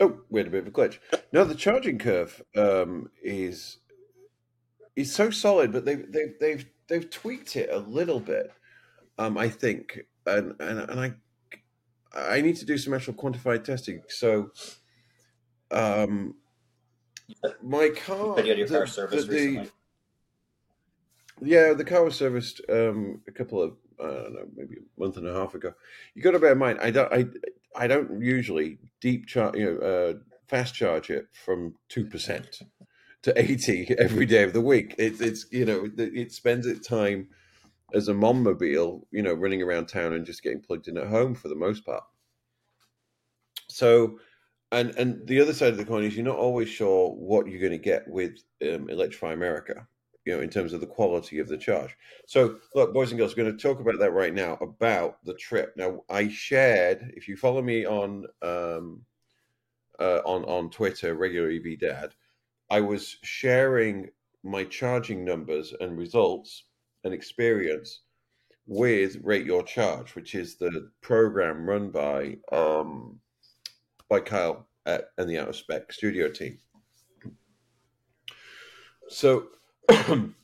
Oh, we had a bit of a glitch. No, the charging curve um, is is so solid, but they've they've they've they've tweaked it a little bit. Um, I think, and and and I I need to do some actual quantified testing. So, um, my car, you had your car the, serviced the recently. yeah, the car was serviced um, a couple of I don't know, maybe a month and a half ago. You got to bear in mind, I don't I I don't usually deep charge, you know, uh, fast charge it from two percent to eighty every day of the week. It's it's you know it, it spends its time as a mobile, you know, running around town and just getting plugged in at home for the most part. So, and and the other side of the coin is you're not always sure what you're going to get with um, Electrify America, you know, in terms of the quality of the charge. So, look, boys and girls, we're going to talk about that right now about the trip. Now, I shared, if you follow me on um, uh, on on Twitter, regular EV Dad, I was sharing my charging numbers and results and experience with Rate Your Charge, which is the program run by um, by Kyle at, and the Out of Spec studio team. So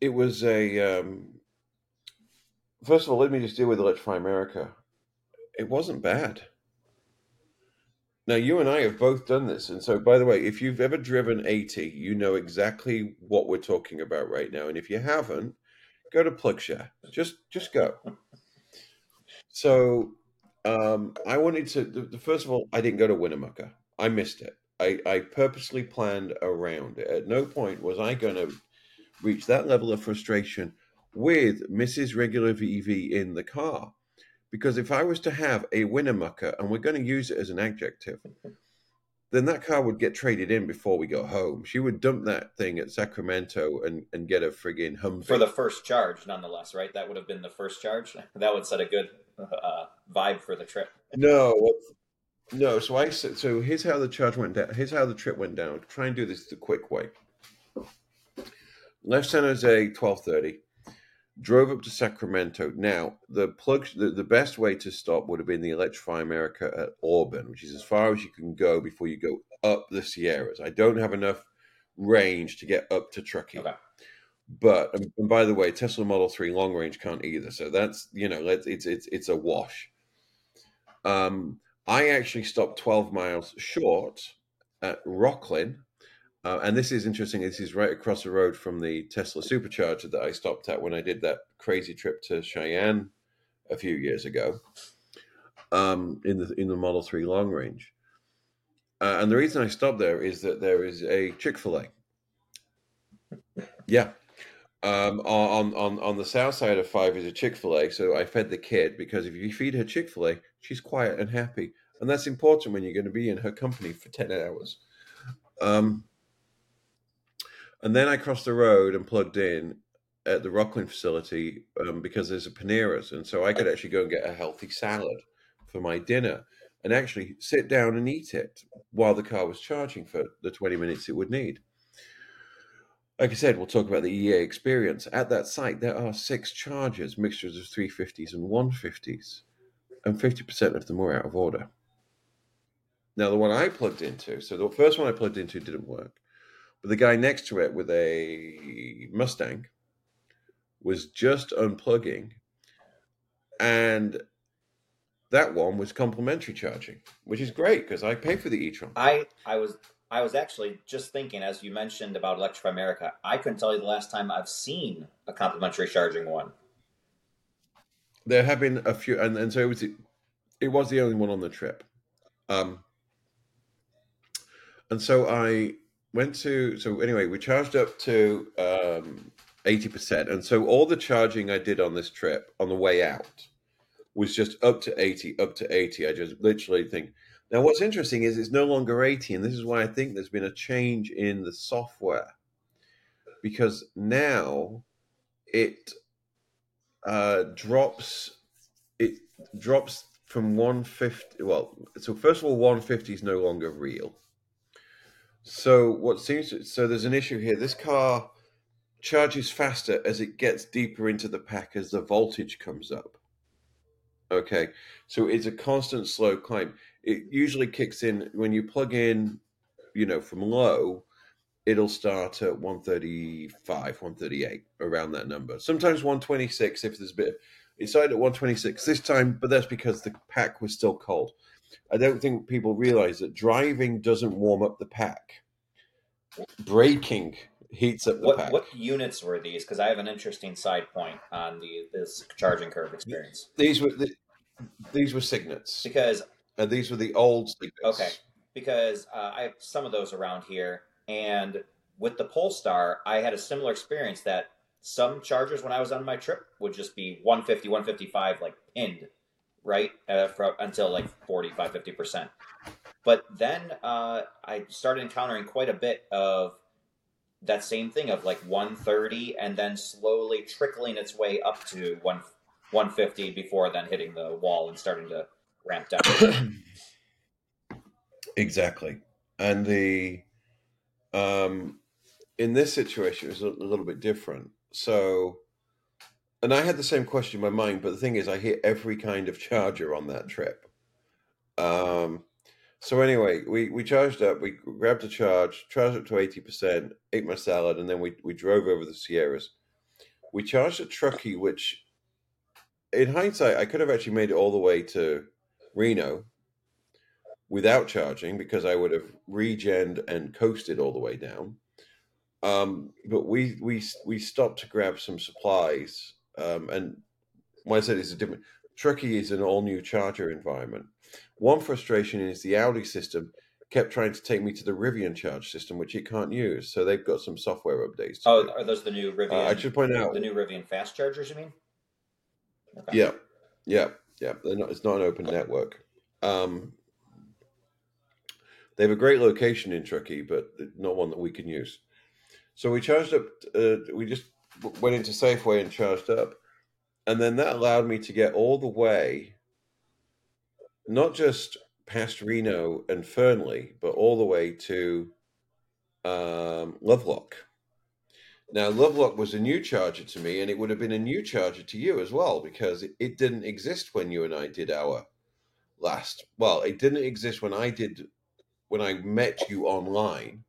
it was a um, first of all, let me just deal with Electrify America. It wasn't bad. Now you and I have both done this, and so by the way, if you've ever driven 80, you know exactly what we're talking about right now. And if you haven't, go to PlugShare. Just just go. So um, I wanted to. The, the, first of all, I didn't go to Winnemucca. I missed it. I, I purposely planned around it. At no point was I going to reach that level of frustration with Mrs. Regular VV in the car. Because if I was to have a Winnemucca, and we're going to use it as an adjective, then that car would get traded in before we go home. She would dump that thing at Sacramento and, and get a friggin' Humvee. For the first charge, nonetheless, right? That would have been the first charge. That would set a good uh, vibe for the trip. No, no. So I said. So here's how the charge went down. Here's how the trip went down. Try and do this the quick way. Left San Jose, twelve thirty. Drove up to Sacramento. Now the plug. The, the best way to stop would have been the Electrify America at Auburn, which is as far as you can go before you go up the Sierras. I don't have enough range to get up to Truckee. Okay. But and, and by the way, Tesla Model Three long range can't either. So that's you know it's it's it's, it's a wash. Um, I actually stopped 12 miles short at Rocklin. Uh, and this is interesting. This is right across the road from the Tesla supercharger that I stopped at when I did that crazy trip to Cheyenne a few years ago um, in the in the Model 3 long range. Uh, and the reason I stopped there is that there is a Chick fil A. Yeah. Um, on, on, on the south side of five is a Chick fil A. So I fed the kid because if you feed her Chick fil A, she's quiet and happy. And that's important when you're going to be in her company for 10 hours. Um, and then I crossed the road and plugged in at the Rocklin facility um, because there's a Panera's. And so I could actually go and get a healthy salad for my dinner and actually sit down and eat it while the car was charging for the 20 minutes it would need. Like I said, we'll talk about the EA experience. At that site, there are six chargers, mixtures of 350s and 150s, and 50% of them were out of order. Now, the one I plugged into, so the first one I plugged into didn't work, but the guy next to it with a Mustang was just unplugging, and that one was complimentary charging, which is great because I pay for the e-tron. I I was I was actually just thinking as you mentioned about Electrify America. I couldn't tell you the last time I've seen a complimentary charging one. There have been a few, and, and so it was it was the only one on the trip. Um, and so I went to so anyway, we charged up to um, eighty percent, and so all the charging I did on this trip on the way out was just up to eighty, up to eighty. I just literally think. Now, what's interesting is it's no longer eighty, and this is why I think there's been a change in the software because now it uh, drops it drops from 150 well so first of all 150 is no longer real. So what seems so there's an issue here. This car charges faster as it gets deeper into the pack as the voltage comes up. Okay so it's a constant slow climb it usually kicks in when you plug in, you know, from low. It'll start at 135, 138, around that number. Sometimes 126 if there's a bit. It started at 126 this time, but that's because the pack was still cold. I don't think people realize that driving doesn't warm up the pack. Braking heats up the What pack. what units were these? Because I have an interesting side point on the this charging curve experience. These were the, these were signets, Because and these were the old signets. Okay. because uh, I have some of those around here, and with the Polestar, I had a similar experience that some chargers when I was on my trip would just be 150, 155, like pinned, right, uh, for, until like 45, 50 percent. But then uh, I started encountering quite a bit of that same thing of like 130 and then slowly trickling its way up to 1, 150 before then hitting the wall and starting to ramp up. Exactly. And the um in this situation it was a, little bit different. So and I had the same question in my mind, but the thing is I hit every kind of charger on that trip. Um so anyway, we, we charged up, we grabbed a charge, charged up to 80%, ate my salad, and then we, we drove over the Sierras. We charged a Truckee, which in hindsight, I could have actually made it all the way to Reno without charging because I would have regened and coasted all the way down. Um, but we we we stopped to grab some supplies, um, and I said it's a different Truckee is an all new charger environment. One frustration is the Audi system kept trying to take me to the Rivian charge system, which it can't use. So they've got some software updates. Oh, do. are those the new Rivian? Uh, I should point out, the new Rivian fast chargers. You mean? Okay. Yeah, yeah, yeah. Not, it's not an open network. Um, they have a great location in Truckee, but not one that we can use. So we charged up. Uh, we just went into Safeway and charged up, and then that allowed me to get all the way, not just past Reno and Fernley, but all the way to um, Lovelock. Now, Lovelock was a new charger to me, and it would have been a new charger to you as well because it, it didn't exist when you and I did our last. Well, it didn't exist when I did when I met you online.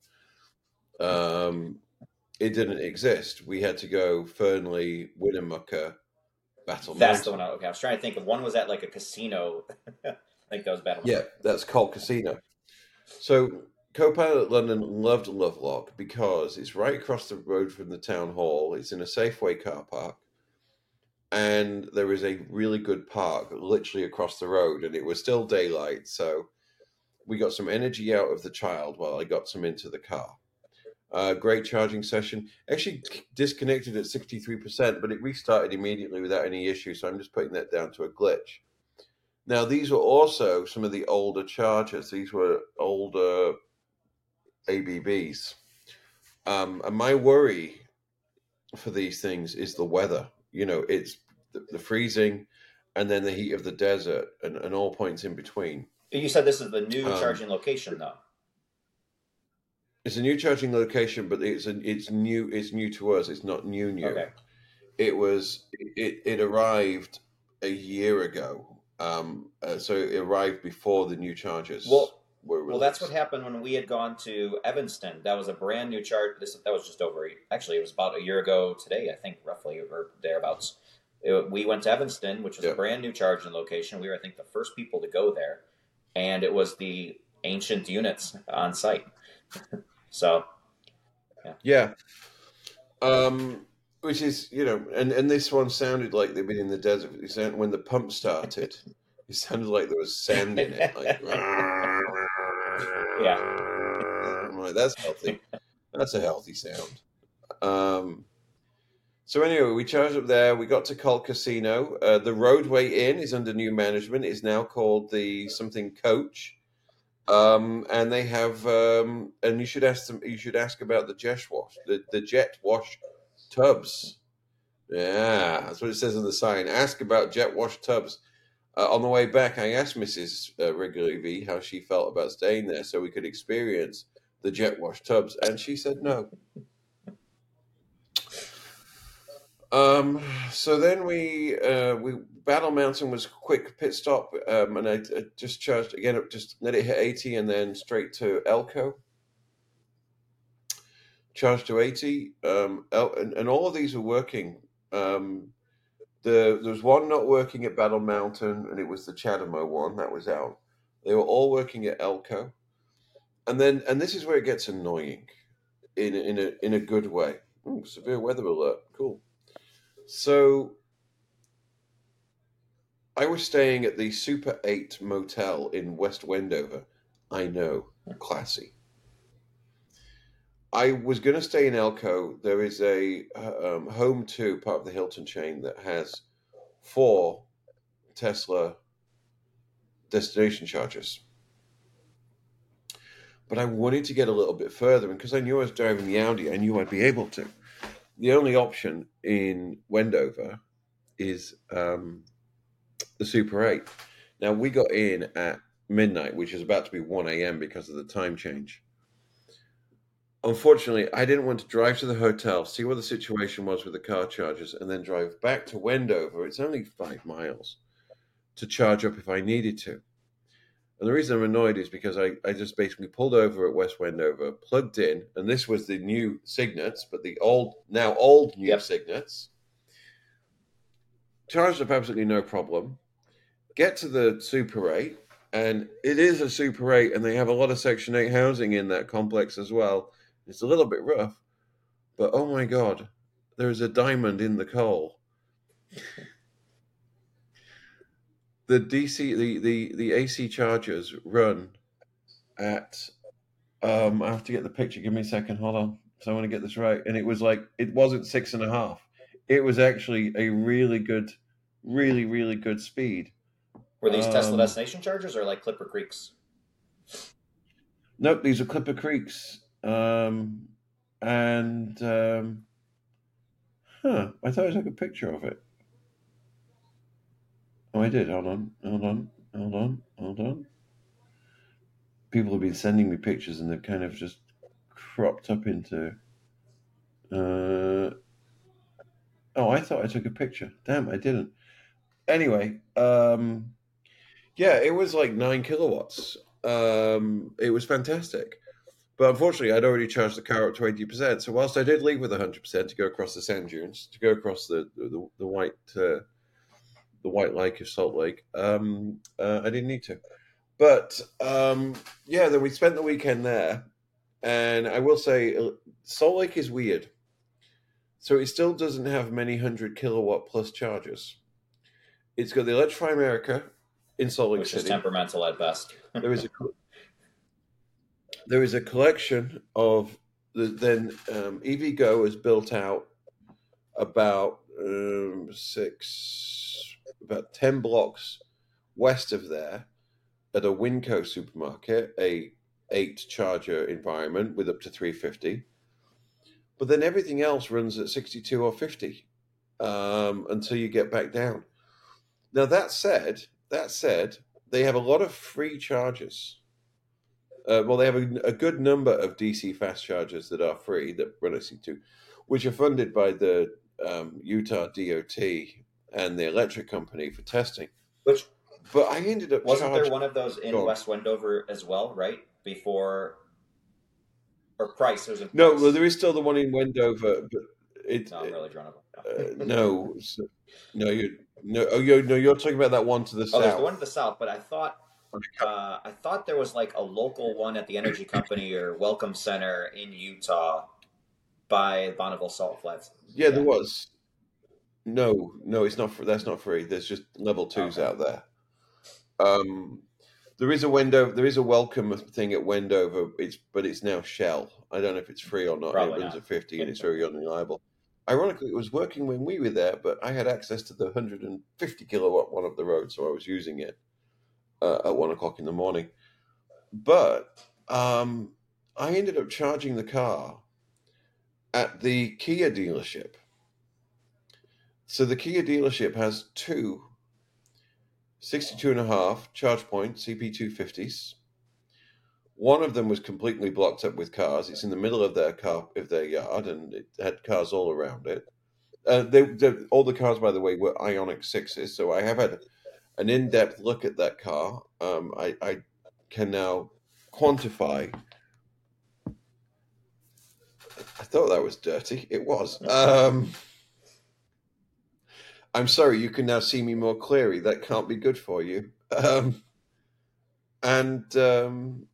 Um, it didn't exist. We had to go Fernley, Winnemucca, Battle That's the one. I, okay, I was trying to think of one was at like a casino. I think that was Battle. Yeah, that's Colt Casino. So Copilot London loved Lovelock because it's right across the road from the town hall. It's in a Safeway car park. And there is a really good park literally across the road, and it was still daylight. So we got some energy out of the child while I got some into the car. Uh, great charging session. Actually disconnected at 63%, but it restarted immediately without any issue. So I'm just putting that down to a glitch. Now, these were also some of the older chargers. These were older ABBs. Um, and my worry for these things is the weather. You know, it's the, the freezing and then the heat of the desert and, and all points in between. You said this is the new Um, charging location, though. It's a new charging location, but it's a, it's new. It's new to us. It's not new new. Okay. It was it it arrived a year ago. Um, uh, so it arrived before the new chargers Well, were released. Well, that's what happened when we had gone to Evanston. That was a brand new chart. This that was just over. Actually, it was about a year ago today. I think roughly or thereabouts. It- we went to Evanston, which was Yeah. a brand new charging location. We were, I think, the first people to go there, and it was the ancient units on site. so Yeah. Um, which is, you know, and, and this one sounded like they'd been in the desert. It sounded, when the pump started, it sounded like there was sand in it. Like, Yeah. That's healthy. That's a healthy sound. Um, so anyway, we charged up there. We got to Colt Casino. Uh, the Rodeway Inn is under new management. It's now called the something Coach. Um, and they have, um, and you should ask them. You should ask about the jet wash, the, the jet wash tubs. Yeah, that's what it says on the sign. Ask about jet wash tubs. Uh, on the way back, I asked Mrs. Uh, V how she felt about staying there, so we could experience the jet wash tubs, and she said no. Um, so then we uh, we Battle Mountain was quick pit stop, um, and I, I just charged again. Just let it hit eighty, and then straight to Elko. Charged to eighty, um, El, and, and all of these were working. Um, the there was one not working at Battle Mountain, and it was the CHAdeMO one that was out. They were all working at Elko, and then and this is where it gets annoying, in in a in a good way. Ooh, severe weather alert, cool. So I was staying at the Super 8 Motel in West Wendover. I know, classy. I was going to stay in Elko. There is a uh, um, Home 2, part of the Hilton chain, that has four Tesla destination chargers. But I wanted to get a little bit further, and because I knew I was driving the Audi, I knew I'd be able to. The only option in Wendover is um, the Super 8. Now, we got in at midnight, which is about to be 1 a.m. because of the time change. Unfortunately, I didn't want to drive to the hotel, see what the situation was with the car chargers, and then drive back to Wendover. It's only five miles to charge up if I needed to. And the reason I'm annoyed is because I, I just basically pulled over at West Wendover, plugged in, and this was the new Signets, but the old, now old new Yep. Signets. Charged up absolutely no problem. Get to the Super 8, and it is a Super 8, and they have a lot of Section 8 housing in that complex as well. It's a little bit rough, but oh my god, there's a diamond in the coal. The DC, the, the, the AC chargers run at, um, I have to get the picture. Give me a second. Hold on. So I want to get this right. And it was like, it wasn't six and a half. It was actually a really good, really, really good speed. Were these Tesla Um, destination chargers or like Clipper Creeks? Nope, these are Clipper Creeks. Um, and um, huh, I thought I took a picture of it. Oh, I did. Hold on, hold on, hold on, hold on. People have been sending me pictures, and they've kind of just cropped up into. Uh, oh, I thought I took a picture. Damn, I didn't. Anyway, um, yeah, it was like nine kilowatts. Um, it was fantastic. But unfortunately, I'd already charged the car up to eighty percent. So whilst I did leave with hundred percent to go across the sand dunes, to go across the the, the white uh, the white lake of Salt Lake, um, uh, I didn't need to. But um, yeah, then we spent the weekend there, and I will say uh, Salt Lake is weird. So it still doesn't have many hundred kilowatt plus chargers. It's got the Electrify America in Salt Lake Which is temperamental at best. there is a there is a collection of the, then um, EVgo has built out about um, six about ten blocks west of there at a Winco supermarket, a eight charger environment with up to three fifty. But then everything else runs at sixty two or fifty um, until you get back down. Now that said, that said, they have a lot of free chargers. Uh, well, they have a, a good number of DC fast chargers that are free that run at C2, which are funded by the um, Utah DOT and the electric company for testing. Which But I ended up wasn't there one of those in. West Wendover as well, right? Before or Price? Was in No, well, there is still the one in Wendover, but it, no, I'm really drawn up. uh, no, so- no, you no, oh, you no, you're talking about that one to the Oh, there's south. the one to the south, but I thought uh, I thought there was like a local one at the Energy Company or Welcome Center in Utah by Bonneville Salt Flats. Yeah, there was. No, no, it's not. For, that's not free. There's just level twos Okay. out there. Um, there is a window. There is a welcome thing at Wendover. It's but it's now Shell. I don't know if it's free or not. Probably it runs not. at fifty, and it's very unreliable. Ironically, it was working when we were there, but I had access to the 150 kilowatt one up the road, so I was using it uh, at one o'clock in the morning. But um, I ended up charging the car at the Kia dealership. So the Kia dealership has two 62 and a half charge point CP250s. One of them was completely blocked up with cars. It's in the middle of their car of their yard and it had cars all around it. Uh, they, they, all the cars, by the way, were Ioniq sixes, so I have had an in-depth look at that car. Um, I, I can now quantify. I thought that was dirty. It was. Um, I'm sorry. You can now see me more clearly. That can't be good for you. Um, and um,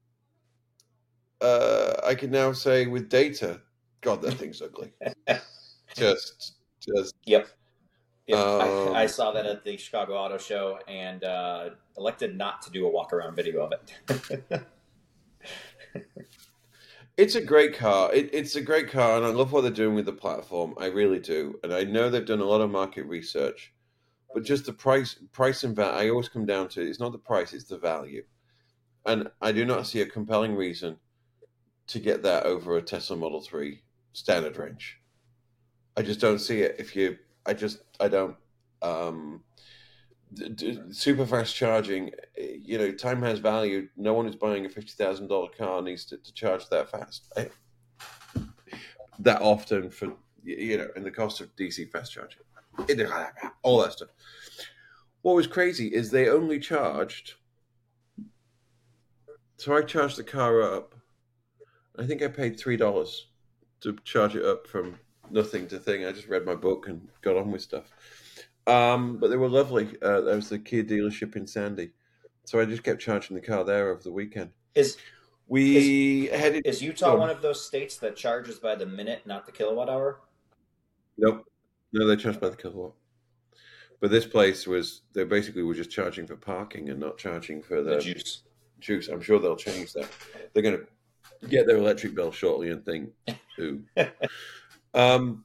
uh, I can now say with data, God, that thing's ugly. just, just. Yep. Yep. Um, I, I, saw that at the Chicago Auto Show and uh, elected not to do a walk around video of it. it's a great car. It, it's a great car, and I love what they're doing with the platform. I really do, and I know they've done a lot of market research. But just the price, price and value. I always come down to it's not the price; it's the value, and I do not see a compelling reason to get that over a Tesla Model 3 standard range. I just don't see it. If you, I just, I don't. Um, d- d- super fast charging, you know, time has value. No one is buying a fifty thousand dollar car needs to, to, charge that fast, right? that often for you know, and the cost of DC fast charging, all that stuff. What was crazy is they only charged. So I charged the car up I think I paid three dollars to charge it up from nothing to thing. I just read my book and got on with stuff. Um, but they were lovely. Uh, there was the Kia dealership in Sandy, so I just kept charging the car there over the weekend. Is we is, headed? Is Utah one of those states that charges by the minute, not the kilowatt hour? Nope. No, they charge by the kilowatt. But this place was they basically were just charging for parking and not charging for the, the juice. Juice. I'm sure they'll change that. They're going to get their electric bill shortly and think, "Ooh." Um,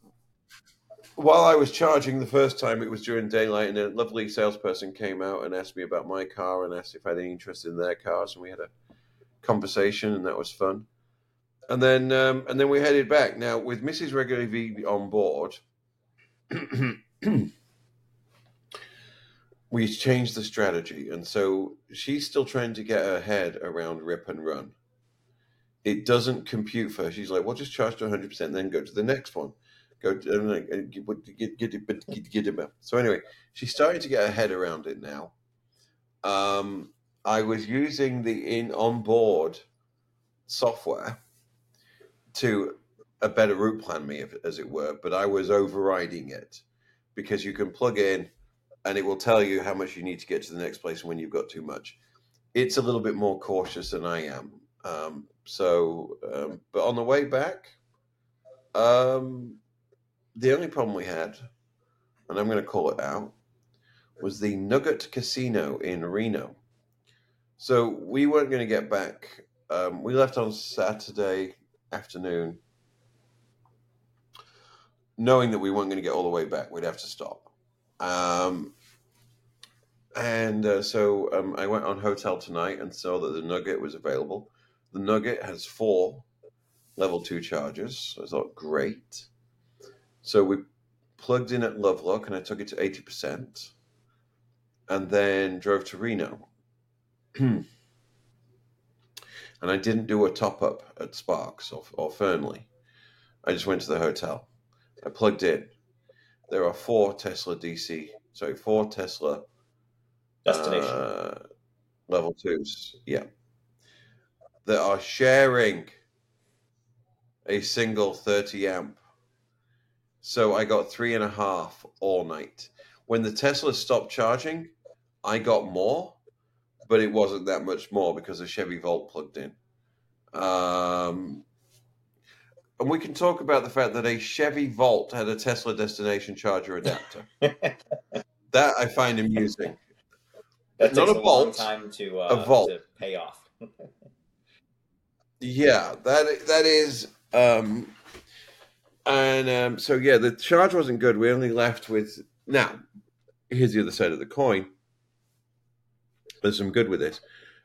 while I was charging the first time, it was during daylight, and a lovely salesperson came out and asked me about my car and asked if I had any interest in their cars, and we had a conversation, and that was fun. And then, um, and then we headed back. Now, with Mrs. Regular V on board, we changed the strategy, and so she's still trying to get her head around rip and run it doesn't compute for her. She's like, well, just charge to 100%, then go to the next one. Go to, get, get, get, get, get it So anyway, she's starting to get her head around it now. Um, I was using the in on board software to a better route plan me, as it were, but I was overriding it because you can plug in and it will tell you how much you need to get to the next place when you've got too much. It's a little bit more cautious than I am. Um, so, um, but on the way back, um, the only problem we had, and I'm going to call it out, was the Nugget Casino in Reno. So we weren't going to get back. Um, we left on Saturday afternoon, knowing that we weren't going to get all the way back. We'd have to stop. Um, and uh, so um, I went on Hotel Tonight and saw that the Nugget was available. The Nugget has four level two chargers. So I thought, great. So we plugged in at Lovelock and I took it to 80% and then drove to Reno. and I didn't do a top up at Sparks or, or Fernley. I just went to the hotel. I plugged in. There are four Tesla DC, sorry, four Tesla destination uh, level twos. Yeah that are sharing a single 30 amp. So I got three and a half all night. When the Tesla stopped charging, I got more, but it wasn't that much more because the Chevy Volt plugged in. Um, and we can talk about the fact that a Chevy Volt had a Tesla destination charger adapter. that I find amusing. That Not a, a Volt, time to, uh, a Volt. to pay off. Yeah, that that is. Um, and um, so yeah, the charge wasn't good. We only left with now. Here's the other side of the coin. There's some good with this.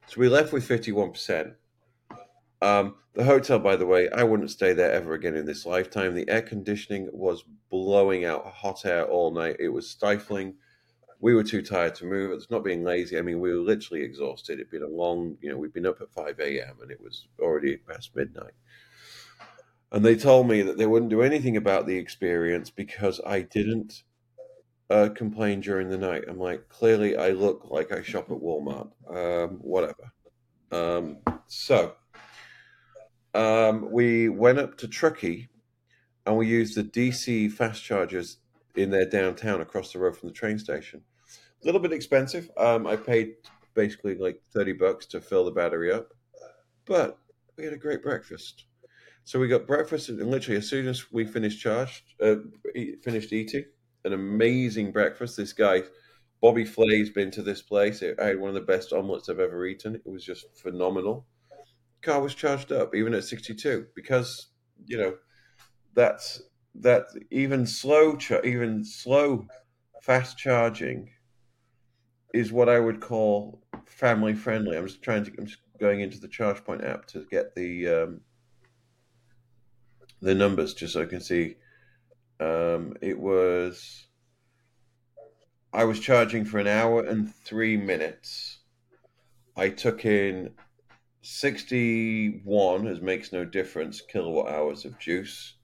So we left with fifty-one percent. Um, the hotel, by the way, I wouldn't stay there ever again in this lifetime. The air conditioning was blowing out hot air all night. It was stifling we were too tired to move. It's not being lazy. I mean, we were literally exhausted. It'd been a long, you know, we'd been up at 5 a.m. and it was already past midnight. and they told me that they wouldn't do anything about the experience because I didn't uh, complain during the night. I'm like, clearly, I look like I shop at Walmart. Um, whatever. Um, so um, we went up to Truckee and we used the DC fast chargers in their downtown across the road from the train station. A little bit expensive. Um, I paid basically like 30 bucks to fill the battery up, but we had a great breakfast. So we got breakfast, and literally as soon as we finished charged, uh, finished eating, an amazing breakfast. This guy, Bobby Flay's been to this place. I had one of the best omelets I've ever eaten. It was just phenomenal. Car was charged up even at 62 because you know that's that even slow even slow fast charging is what I would call family friendly. I'm just trying to I'm just going into the ChargePoint app to get the um, the numbers just so I can see. Um, it was I was charging for an hour and three minutes. I took in 61, as makes no difference, kilowatt hours of juice.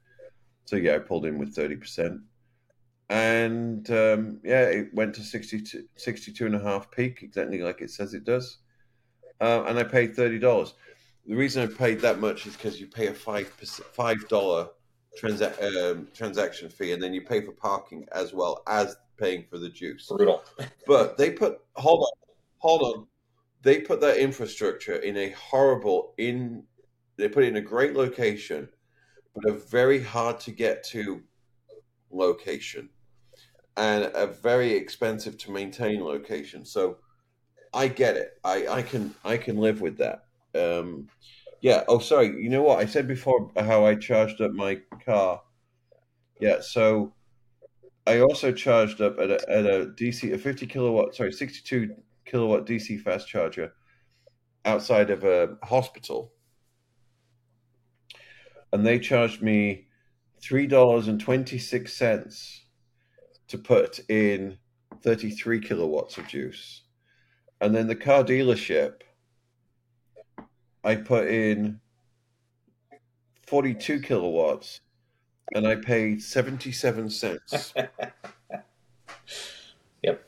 So yeah, I pulled in with 30%. And um, yeah, it went to 62, 62 and a half peak, exactly like it says it does. Uh, and I paid $30. The reason I paid that much is because you pay a five five dollar transa- um, transaction fee, and then you pay for parking as well as paying for the juice. Brutal. but they put hold on, hold on. They put that infrastructure in a horrible in. They put it in a great location, but a very hard to get to location, and a very expensive to maintain location. So, I get it. I I can I can live with that. Um, yeah. Oh, sorry. You know what I said before? How I charged up my car. Yeah. So I also charged up at a, at a DC a fifty kilowatt sorry sixty two kilowatt DC fast charger outside of a hospital, and they charged me three dollars and twenty six cents to put in thirty three kilowatts of juice, and then the car dealership I put in 42 kilowatts and I paid 77 cents. yep.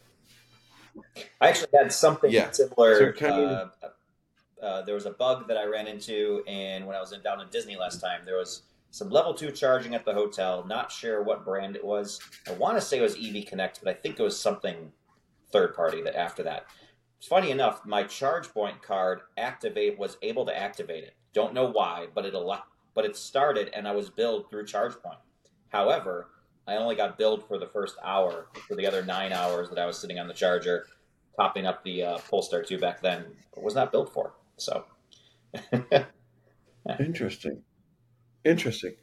I actually had something yeah. similar. So uh, uh, there was a bug that I ran into, and when I was in, down in Disney last time, there was some level two charging at the hotel. Not sure what brand it was. I want to say it was EV Connect, but I think it was something third party that after that funny enough, my ChargePoint card activate was able to activate it. Don't know why, but it allowed, but it started and I was billed through ChargePoint. However, I only got billed for the first hour. For the other nine hours that I was sitting on the charger, topping up the uh, Polestar 2 back then, was not billed for. So, interesting, interesting.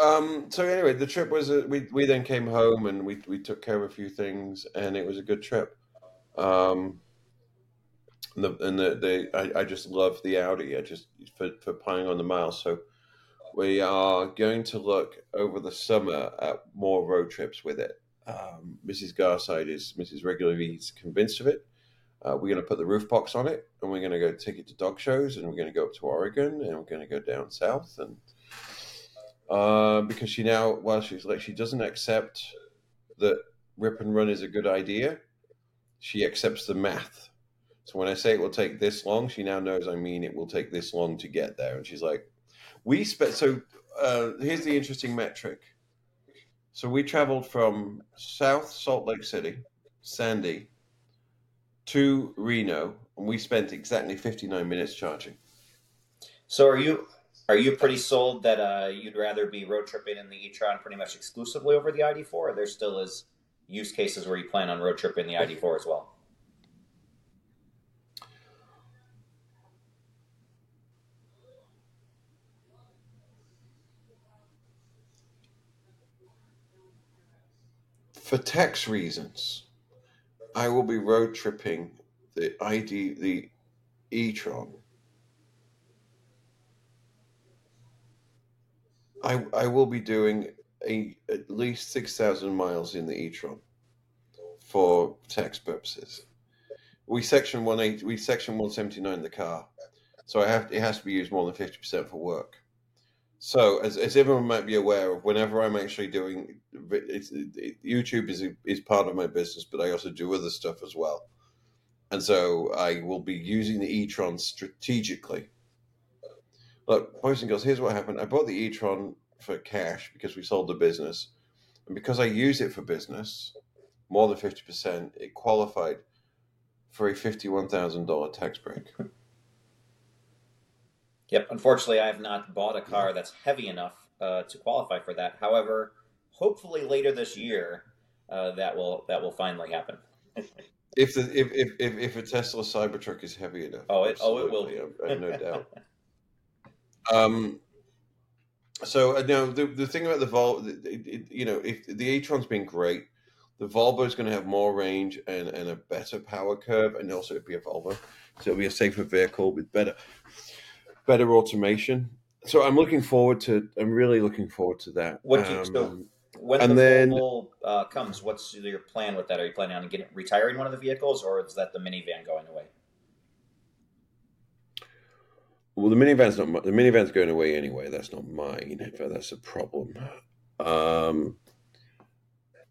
Um, so anyway, the trip was a, we we then came home and we we took care of a few things and it was a good trip. Um, and the, and the, the I, I, just love the Audi. I just for for piling on the miles. So we are going to look over the summer at more road trips with it. Um, Mrs. Garside is Mrs. Regularly is convinced of it. Uh, we're going to put the roof box on it, and we're going to go take it to dog shows, and we're going to go up to Oregon, and we're going to go down south, and uh, because she now, well, she's like she doesn't accept that rip and run is a good idea. She accepts the math so when I say it will take this long, she now knows I mean it will take this long to get there. And she's like, we spent, so uh, here's the interesting metric. So we traveled from South Salt Lake City, Sandy, to Reno, and we spent exactly 59 minutes charging. So are you are you pretty sold that uh, you'd rather be road tripping in the e-tron pretty much exclusively over the ID4, or there still is use cases where you plan on road tripping the ID4 as well? for tax reasons, I will be road tripping the ID the e-tron. I I will be doing a at least six thousand miles in the e-tron for tax purposes. We section one eight we section one seventy nine the car, so I have it has to be used more than fifty percent for work. So, as, as everyone might be aware of, whenever I'm actually doing it's, it, YouTube is is part of my business, but I also do other stuff as well. And so I will be using the e-tron strategically. Look, boys and girls, here's what happened. I bought the e-tron for cash because we sold the business, and because I use it for business, more than fifty percent, it qualified for a fifty-one thousand dollar tax break. Yep. Unfortunately, I have not bought a car that's heavy enough uh, to qualify for that. However, hopefully later this year, uh, that will that will finally happen. if the if, if if a Tesla Cybertruck is heavy enough, oh, it oh it will. I have no doubt. Um. So uh, now the the thing about the Volvo, you know, if the e-tron's been great, the Volvo is going to have more range and, and a better power curve, and also it'll be a Volvo, so it'll be a safer vehicle with better better automation. So I'm looking forward to. I'm really looking forward to that. What um, so when and the then, Volvo uh, comes, what's your plan with that? Are you planning on getting retiring one of the vehicles, or is that the minivan going away? Well, the minivan's not the minivan's going away anyway. That's not mine. That's a problem. Um,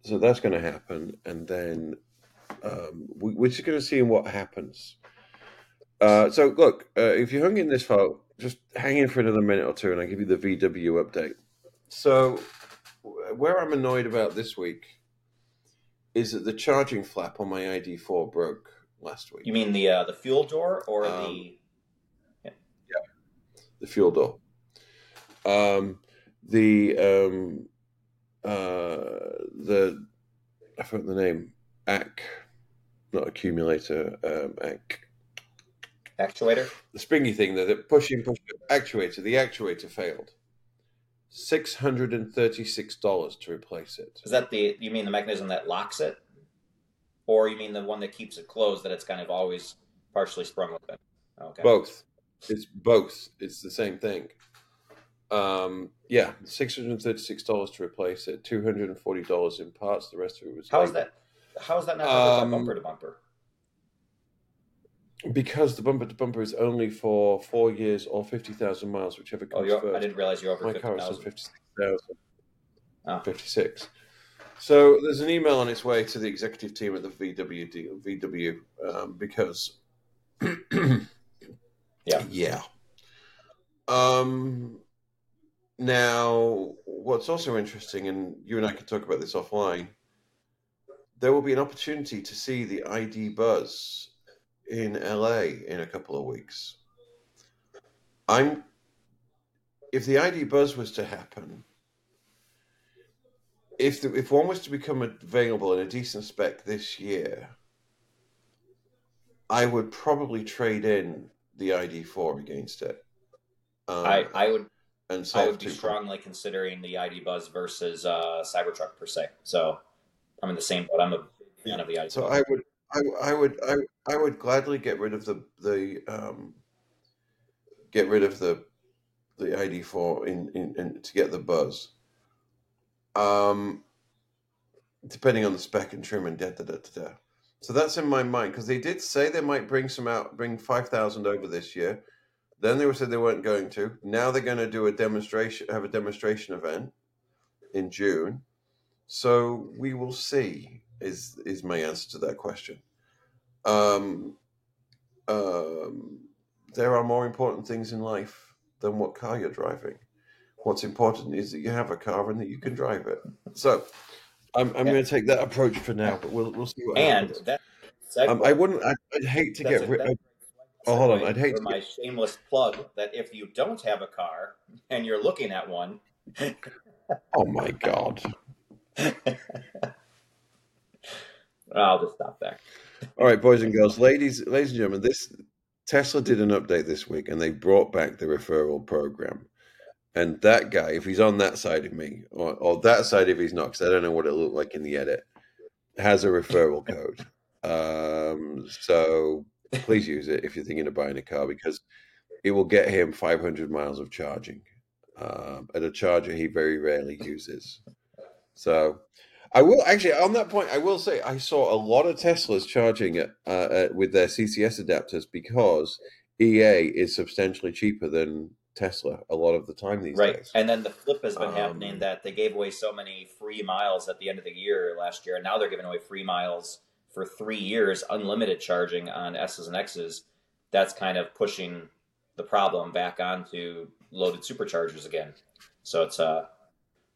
so that's going to happen, and then um, we, are just going to see what happens. Uh, so look, uh, if you hung in this far, just hang in for another minute or two, and I'll give you the VW update. So, where I'm annoyed about this week is that the charging flap on my ID4 broke last week. You mean the uh, the fuel door or um, the? The fuel door. Um, the um, uh, the I forgot the name. AC, not accumulator. Um, AC actuator? The springy thing, that the pushing, push actuator. The actuator failed. Six hundred and thirty-six dollars to replace it. Is that the? You mean the mechanism that locks it, or you mean the one that keeps it closed that it's kind of always partially sprung open? Okay. Both. It's both. It's the same thing. Um, yeah, six hundred and thirty-six dollars to replace it. Two hundred and forty dollars in parts. The rest of it was. How is that? How is that not um, bumper to bumper? Because the bumper to bumper is only for four years or fifty thousand miles, whichever oh, comes oh, first. I didn't realize you're over. My 50, car is fifty-six thousand. Oh. Fifty-six. So there's an email on its way to the executive team at the VW VW um, because. yeah. Yeah. Um. Now, what's also interesting, and you and I can talk about this offline, there will be an opportunity to see the ID Buzz in LA in a couple of weeks. I'm if the ID buzz was to happen, if the, if one was to become available in a decent spec this year, I would probably trade in the ID4 against it. Um, I I would and I would be strongly considering the ID Buzz versus uh, Cybertruck per se. So I'm in the same boat. I'm a fan of the ID. So I would I, I would I, I would gladly get rid of the the um, get rid of the the ID four in, in, in to get the buzz. Um, depending on the spec and trim and da da da da. So that's in my mind because they did say they might bring some out, bring five thousand over this year. Then they said they weren't going to. Now they're going to do a demonstration, have a demonstration event in June. So we will see is is my answer to that question. Um, um, there are more important things in life than what car you're driving. What's important is that you have a car and that you can drive it. So, I'm, I'm yeah. going to take that approach for now, but we'll we'll see what and happens. That um, I wouldn't. I'd, I'd hate to get rid. of Oh, hold on. I'd hate for my get... shameless plug that if you don't have a car and you're looking at one. oh my god. I'll just stop there. All right, boys and girls, ladies, ladies and gentlemen, this Tesla did an update this week, and they brought back the referral program. And that guy, if he's on that side of me, or, or that side if he's not, because I don't know what it looked like in the edit, has a referral code. Um, so please use it if you're thinking of buying a car, because it will get him 500 miles of charging um, at a charger he very rarely uses. So I will actually on that point. I will say I saw a lot of Teslas charging uh, uh, with their CCS adapters because EA is substantially cheaper than Tesla a lot of the time these right. days. And then the flip has been Um, happening that they gave away so many free miles at the end of the year last year, and now they're giving away free miles for three years, unlimited charging on S's and X's. That's kind of pushing the problem back onto loaded superchargers again. So it's uh,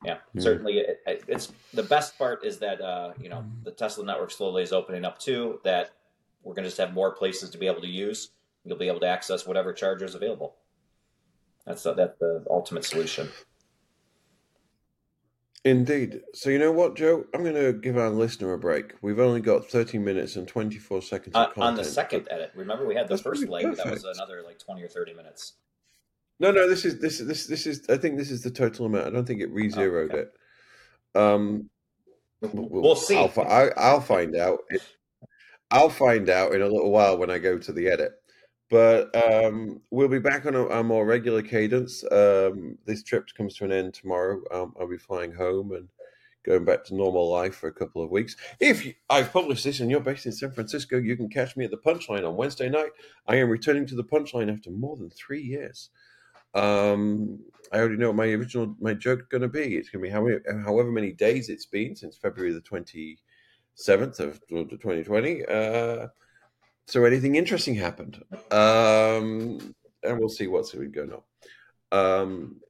yeah, Hmm. certainly it- it's the best part is that uh, you know the Tesla network slowly is opening up too. That we're going to just have more places to be able to use. You'll be able to access whatever charger is available. That's the, that's the ultimate solution. Indeed. So you know what, Joe? I'm going to give our listener a break. We've only got 30 minutes and 24 seconds of Uh, content. on the second edit, remember we had the That's first leg that was another like twenty or thirty minutes. No, no, this is this is this this is. I think this is the total amount. I don't think it re-zeroed Oh, okay. it. Um, We'll see. I'll, fi- I, I'll find out. I'll find out in a little while when I go to the edit. But um, we'll be back on a, a more regular cadence. Um, this trip comes to an end tomorrow. Um, I'll be flying home and going back to normal life for a couple of weeks. If you, I've published this and you're based in San Francisco, you can catch me at the Punchline on Wednesday night. I am returning to the Punchline after more than three years. Um, I already know what my original my joke going to be. It's going to be how many, however many days it's been since February the twenty seventh of twenty twenty. Uh, so anything interesting happened, um, and we'll see what's going on. Um,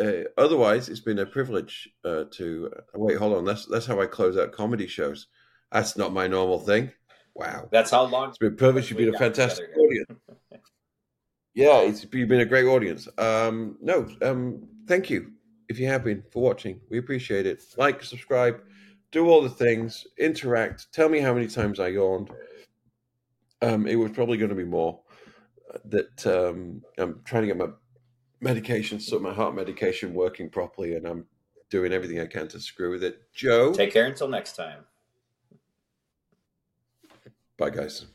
uh, otherwise, it's been a privilege uh, to wait. Hold on, that's that's how I close out comedy shows. That's not my normal thing. Wow, That's how long it's been privilege. You've been a fantastic audience. Yeah, it's you've been a great audience. Um, no, um, thank you if you have been for watching. We appreciate it. Like, subscribe, do all the things, interact. Tell me how many times I yawned. Um, it was probably going to be more. uh, That um, I'm trying to get my medication, so my heart medication working properly, and I'm doing everything I can to screw with it. Joe, Take care until next time. bye guys.